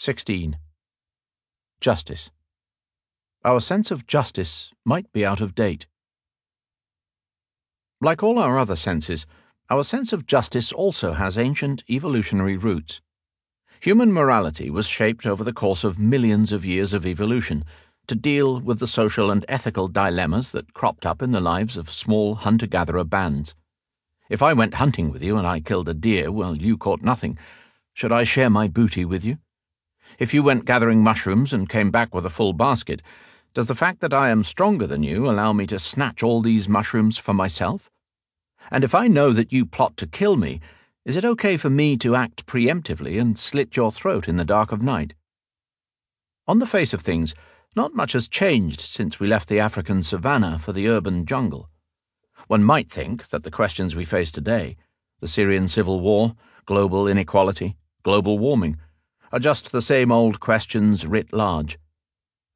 16. Justice. Our sense of justice might be out of date. Like all our other senses, our sense of justice also has ancient evolutionary roots. Human morality was shaped over the course of millions of years of evolution to deal with the social and ethical dilemmas that cropped up in the lives of small hunter gatherer bands. If I went hunting with you and I killed a deer while you caught nothing, should I share my booty with you? If you went gathering mushrooms and came back with a full basket, does the fact that I am stronger than you allow me to snatch all these mushrooms for myself? And if I know that you plot to kill me, is it okay for me to act preemptively and slit your throat in the dark of night? On the face of things, not much has changed since we left the African savannah for the urban jungle. One might think that the questions we face today the Syrian civil war, global inequality, global warming are just the same old questions writ large.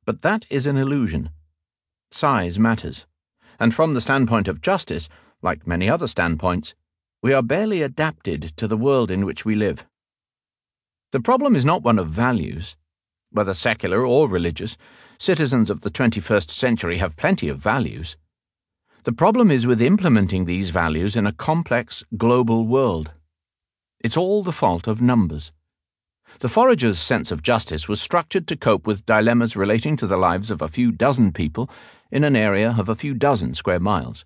But that is an illusion. Size matters, and from the standpoint of justice, like many other standpoints, we are barely adapted to the world in which we live. The problem is not one of values. Whether secular or religious, citizens of the 21st century have plenty of values. The problem is with implementing these values in a complex global world. It's all the fault of numbers. The foragers' sense of justice was structured to cope with dilemmas relating to the lives of a few dozen people in an area of a few dozen square miles.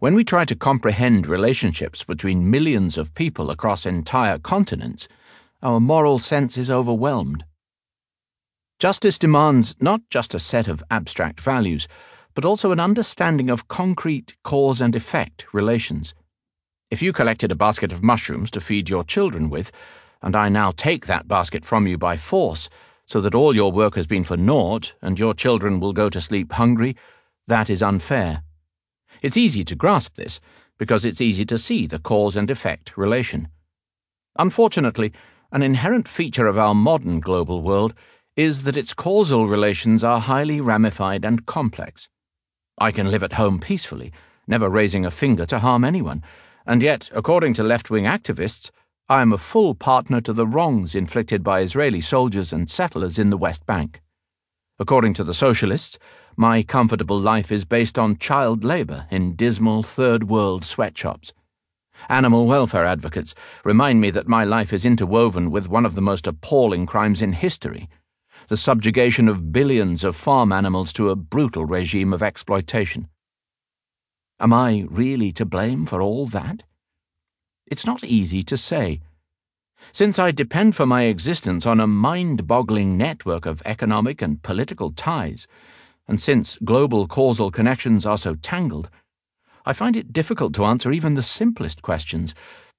When we try to comprehend relationships between millions of people across entire continents, our moral sense is overwhelmed. Justice demands not just a set of abstract values, but also an understanding of concrete cause and effect relations. If you collected a basket of mushrooms to feed your children with, and I now take that basket from you by force, so that all your work has been for naught, and your children will go to sleep hungry, that is unfair. It's easy to grasp this, because it's easy to see the cause and effect relation. Unfortunately, an inherent feature of our modern global world is that its causal relations are highly ramified and complex. I can live at home peacefully, never raising a finger to harm anyone and yet, according to left wing activists, I am a full partner to the wrongs inflicted by Israeli soldiers and settlers in the West Bank. According to the socialists, my comfortable life is based on child labour in dismal third world sweatshops. Animal welfare advocates remind me that my life is interwoven with one of the most appalling crimes in history the subjugation of billions of farm animals to a brutal regime of exploitation. Am I really to blame for all that? It's not easy to say. Since I depend for my existence on a mind boggling network of economic and political ties, and since global causal connections are so tangled, I find it difficult to answer even the simplest questions,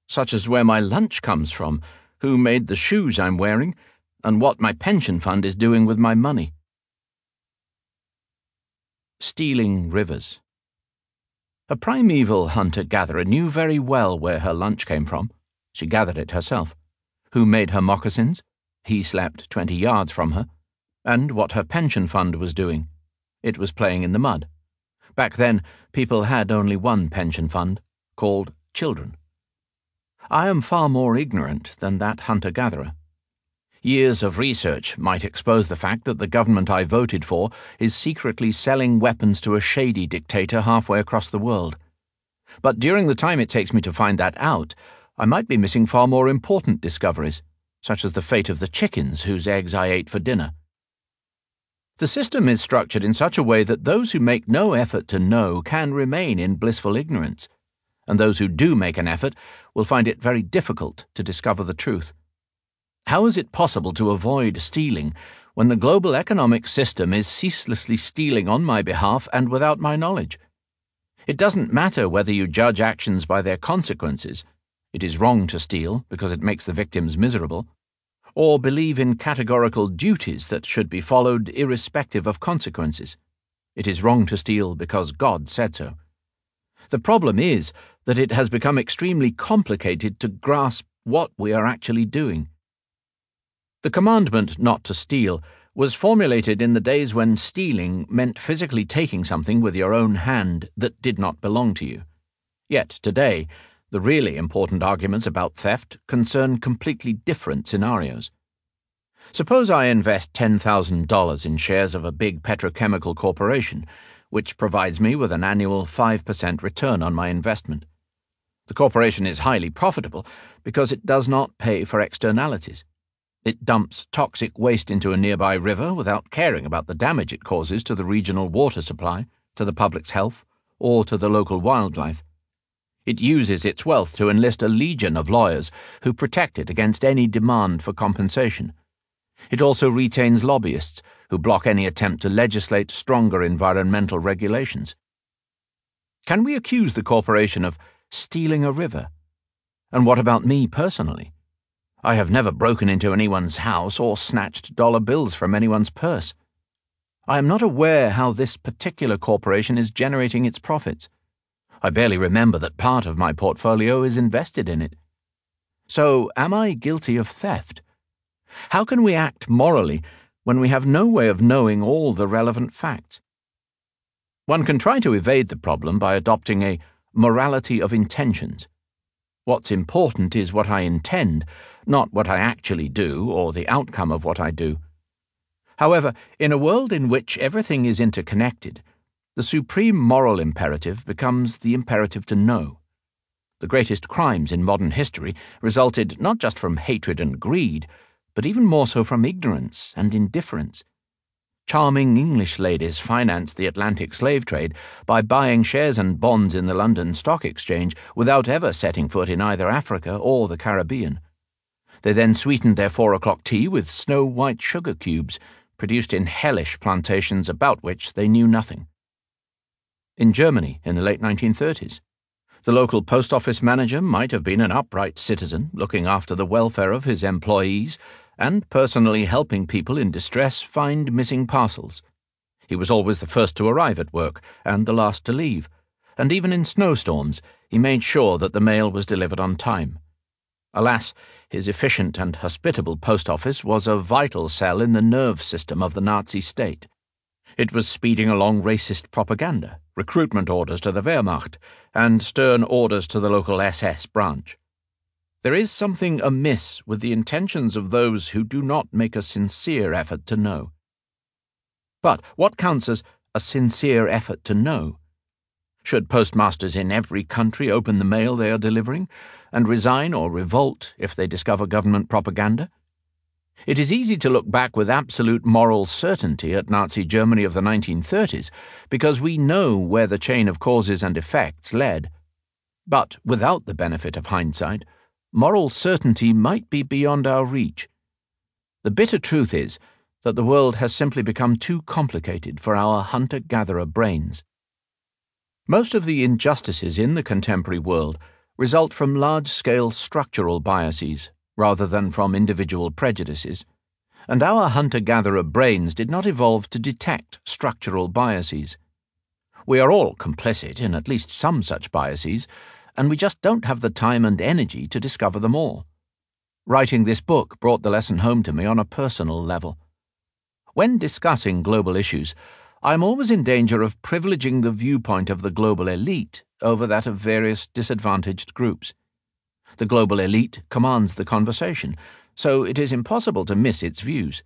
such as where my lunch comes from, who made the shoes I'm wearing, and what my pension fund is doing with my money. Stealing Rivers a primeval hunter gatherer knew very well where her lunch came from. She gathered it herself. Who made her moccasins? He slept twenty yards from her. And what her pension fund was doing. It was playing in the mud. Back then, people had only one pension fund, called children. I am far more ignorant than that hunter gatherer. Years of research might expose the fact that the government I voted for is secretly selling weapons to a shady dictator halfway across the world. But during the time it takes me to find that out, I might be missing far more important discoveries, such as the fate of the chickens whose eggs I ate for dinner. The system is structured in such a way that those who make no effort to know can remain in blissful ignorance, and those who do make an effort will find it very difficult to discover the truth. How is it possible to avoid stealing when the global economic system is ceaselessly stealing on my behalf and without my knowledge? It doesn't matter whether you judge actions by their consequences. It is wrong to steal because it makes the victims miserable. Or believe in categorical duties that should be followed irrespective of consequences. It is wrong to steal because God said so. The problem is that it has become extremely complicated to grasp what we are actually doing. The commandment not to steal was formulated in the days when stealing meant physically taking something with your own hand that did not belong to you. Yet today, the really important arguments about theft concern completely different scenarios. Suppose I invest $10,000 in shares of a big petrochemical corporation, which provides me with an annual 5% return on my investment. The corporation is highly profitable because it does not pay for externalities. It dumps toxic waste into a nearby river without caring about the damage it causes to the regional water supply, to the public's health, or to the local wildlife. It uses its wealth to enlist a legion of lawyers who protect it against any demand for compensation. It also retains lobbyists who block any attempt to legislate stronger environmental regulations. Can we accuse the corporation of stealing a river? And what about me personally? I have never broken into anyone's house or snatched dollar bills from anyone's purse. I am not aware how this particular corporation is generating its profits. I barely remember that part of my portfolio is invested in it. So, am I guilty of theft? How can we act morally when we have no way of knowing all the relevant facts? One can try to evade the problem by adopting a morality of intentions. What's important is what I intend, not what I actually do or the outcome of what I do. However, in a world in which everything is interconnected, the supreme moral imperative becomes the imperative to know. The greatest crimes in modern history resulted not just from hatred and greed, but even more so from ignorance and indifference. Charming English ladies financed the Atlantic slave trade by buying shares and bonds in the London Stock Exchange without ever setting foot in either Africa or the Caribbean. They then sweetened their four o'clock tea with snow white sugar cubes, produced in hellish plantations about which they knew nothing in Germany in the late 1930s. The local post office manager might have been an upright citizen looking after the welfare of his employees and personally helping people in distress find missing parcels. He was always the first to arrive at work and the last to leave, and even in snowstorms he made sure that the mail was delivered on time. Alas, his efficient and hospitable post office was a vital cell in the nerve system of the Nazi state. It was speeding along racist propaganda, recruitment orders to the Wehrmacht, and stern orders to the local SS branch. There is something amiss with the intentions of those who do not make a sincere effort to know. But what counts as a sincere effort to know? Should postmasters in every country open the mail they are delivering and resign or revolt if they discover government propaganda? It is easy to look back with absolute moral certainty at Nazi Germany of the 1930s because we know where the chain of causes and effects led. But without the benefit of hindsight, moral certainty might be beyond our reach. The bitter truth is that the world has simply become too complicated for our hunter gatherer brains. Most of the injustices in the contemporary world result from large scale structural biases rather than from individual prejudices, and our hunter gatherer brains did not evolve to detect structural biases. We are all complicit in at least some such biases, and we just don't have the time and energy to discover them all. Writing this book brought the lesson home to me on a personal level. When discussing global issues, I am always in danger of privileging the viewpoint of the global elite over that of various disadvantaged groups. The global elite commands the conversation, so it is impossible to miss its views.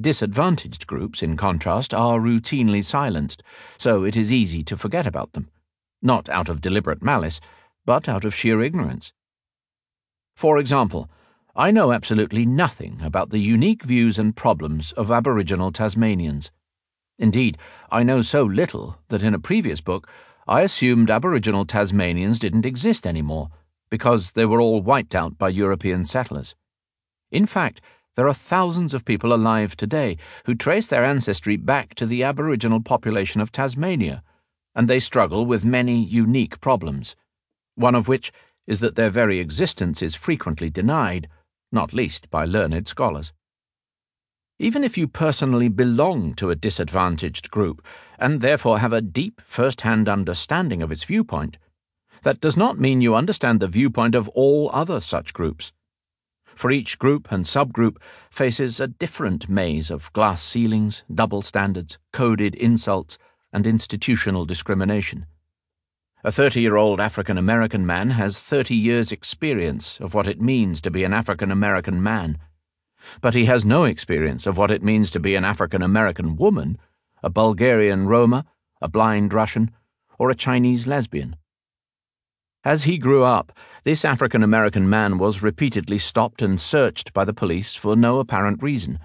Disadvantaged groups, in contrast, are routinely silenced, so it is easy to forget about them, not out of deliberate malice, but out of sheer ignorance. For example, I know absolutely nothing about the unique views and problems of Aboriginal Tasmanians. Indeed, I know so little that in a previous book I assumed Aboriginal Tasmanians didn't exist anymore because they were all wiped out by European settlers. In fact, there are thousands of people alive today who trace their ancestry back to the Aboriginal population of Tasmania, and they struggle with many unique problems, one of which is that their very existence is frequently denied, not least by learned scholars. Even if you personally belong to a disadvantaged group, and therefore have a deep first hand understanding of its viewpoint, that does not mean you understand the viewpoint of all other such groups. For each group and subgroup faces a different maze of glass ceilings, double standards, coded insults, and institutional discrimination. A 30 year old African American man has 30 years' experience of what it means to be an African American man. But he has no experience of what it means to be an African American woman, a Bulgarian Roma, a blind Russian, or a Chinese lesbian. As he grew up, this African American man was repeatedly stopped and searched by the police for no apparent reason,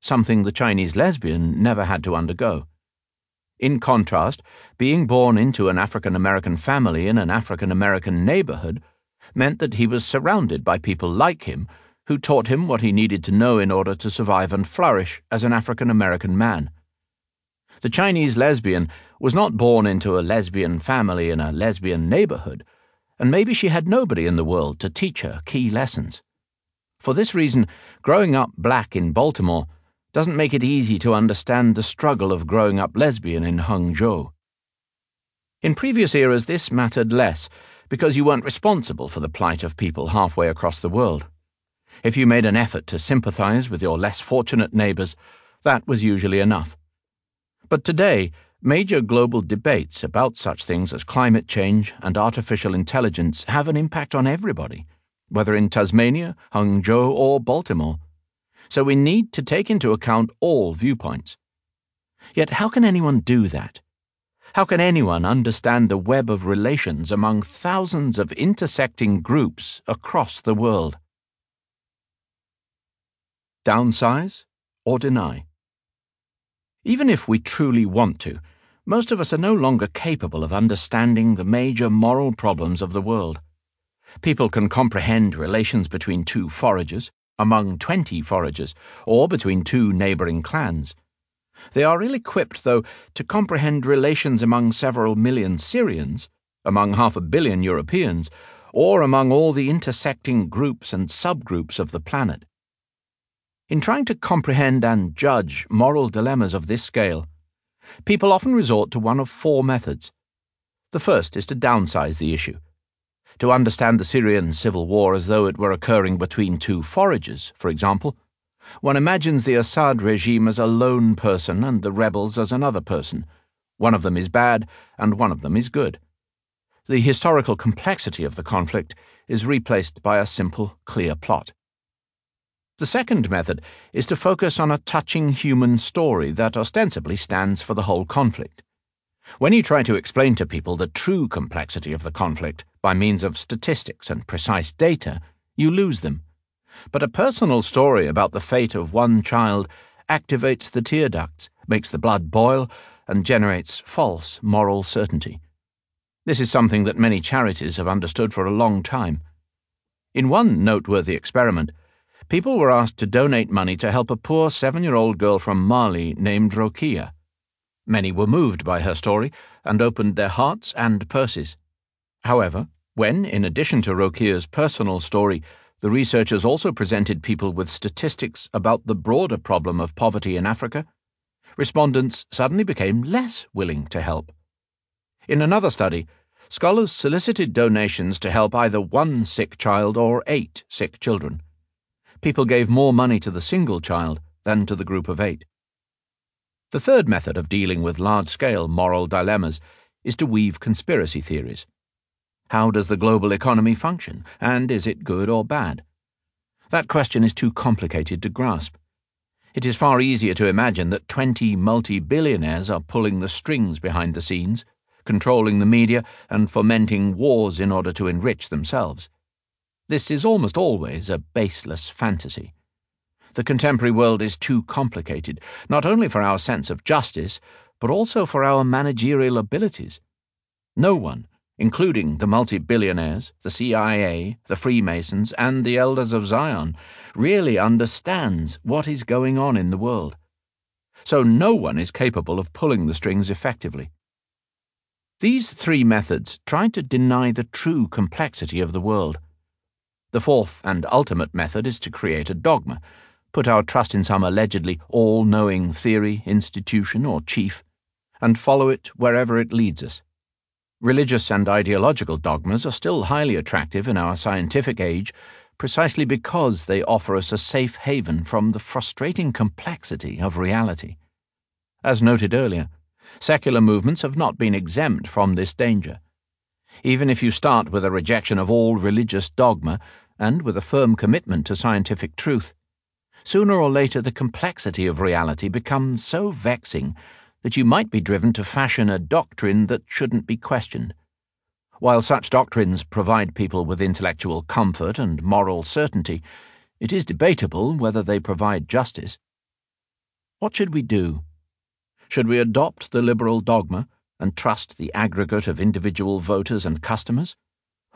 something the Chinese lesbian never had to undergo. In contrast, being born into an African American family in an African American neighborhood meant that he was surrounded by people like him who taught him what he needed to know in order to survive and flourish as an African American man. The Chinese lesbian was not born into a lesbian family in a lesbian neighborhood, and maybe she had nobody in the world to teach her key lessons. For this reason, growing up black in Baltimore doesn't make it easy to understand the struggle of growing up lesbian in Hangzhou. In previous eras, this mattered less because you weren't responsible for the plight of people halfway across the world. If you made an effort to sympathize with your less fortunate neighbors, that was usually enough. But today, major global debates about such things as climate change and artificial intelligence have an impact on everybody, whether in Tasmania, Hangzhou, or Baltimore so we need to take into account all viewpoints. Yet, how can anyone do that? How can anyone understand the web of relations among thousands of intersecting groups across the world? Downsize or deny? Even if we truly want to, most of us are no longer capable of understanding the major moral problems of the world. People can comprehend relations between two foragers, among 20 foragers, or between two neighbouring clans. They are ill equipped, though, to comprehend relations among several million Syrians, among half a billion Europeans, or among all the intersecting groups and subgroups of the planet. In trying to comprehend and judge moral dilemmas of this scale, people often resort to one of four methods. The first is to downsize the issue to understand the Syrian civil war as though it were occurring between two foragers, for example, one imagines the Assad regime as a lone person and the rebels as another person. One of them is bad and one of them is good. The historical complexity of the conflict is replaced by a simple, clear plot. The second method is to focus on a touching human story that ostensibly stands for the whole conflict. When you try to explain to people the true complexity of the conflict by means of statistics and precise data, you lose them. But a personal story about the fate of one child activates the tear ducts, makes the blood boil, and generates false moral certainty. This is something that many charities have understood for a long time. In one noteworthy experiment, people were asked to donate money to help a poor seven year old girl from Mali named Rokia. Many were moved by her story and opened their hearts and purses. However, when, in addition to Rokia's personal story, the researchers also presented people with statistics about the broader problem of poverty in Africa, respondents suddenly became less willing to help. In another study, scholars solicited donations to help either one sick child or eight sick children. People gave more money to the single child than to the group of eight. The third method of dealing with large scale moral dilemmas is to weave conspiracy theories. How does the global economy function, and is it good or bad? That question is too complicated to grasp. It is far easier to imagine that 20 multi billionaires are pulling the strings behind the scenes, controlling the media, and fomenting wars in order to enrich themselves. This is almost always a baseless fantasy. The contemporary world is too complicated, not only for our sense of justice, but also for our managerial abilities. No one, including the multi billionaires, the CIA, the Freemasons, and the Elders of Zion, really understands what is going on in the world. So no one is capable of pulling the strings effectively. These three methods try to deny the true complexity of the world. The fourth and ultimate method is to create a dogma put our trust in some allegedly all knowing theory, institution, or chief, and follow it wherever it leads us. Religious and ideological dogmas are still highly attractive in our scientific age precisely because they offer us a safe haven from the frustrating complexity of reality. As noted earlier, secular movements have not been exempt from this danger. Even if you start with a rejection of all religious dogma and with a firm commitment to scientific truth, sooner or later the complexity of reality becomes so vexing that you might be driven to fashion a doctrine that shouldn't be questioned. While such doctrines provide people with intellectual comfort and moral certainty, it is debatable whether they provide justice. What should we do? Should we adopt the liberal dogma and trust the aggregate of individual voters and customers?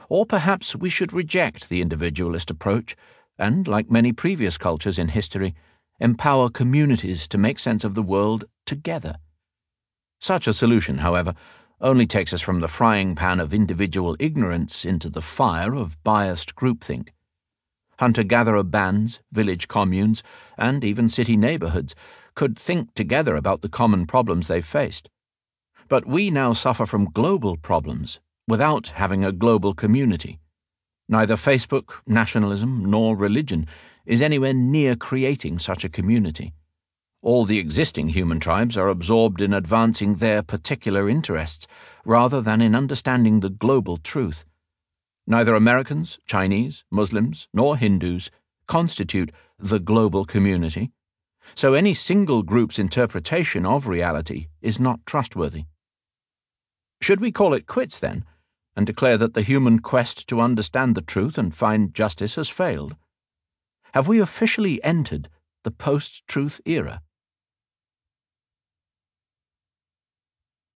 Or perhaps we should reject the individualist approach and, like many previous cultures in history, empower communities to make sense of the world together. Such a solution, however, only takes us from the frying pan of individual ignorance into the fire of biased groupthink. Hunter gatherer bands, village communes, and even city neighborhoods could think together about the common problems they faced. But we now suffer from global problems without having a global community. Neither Facebook, nationalism, nor religion is anywhere near creating such a community. All the existing human tribes are absorbed in advancing their particular interests rather than in understanding the global truth. Neither Americans, Chinese, Muslims, nor Hindus constitute the global community, so any single group's interpretation of reality is not trustworthy. Should we call it quits, then, and declare that the human quest to understand the truth and find justice has failed? Have we officially entered the post truth era?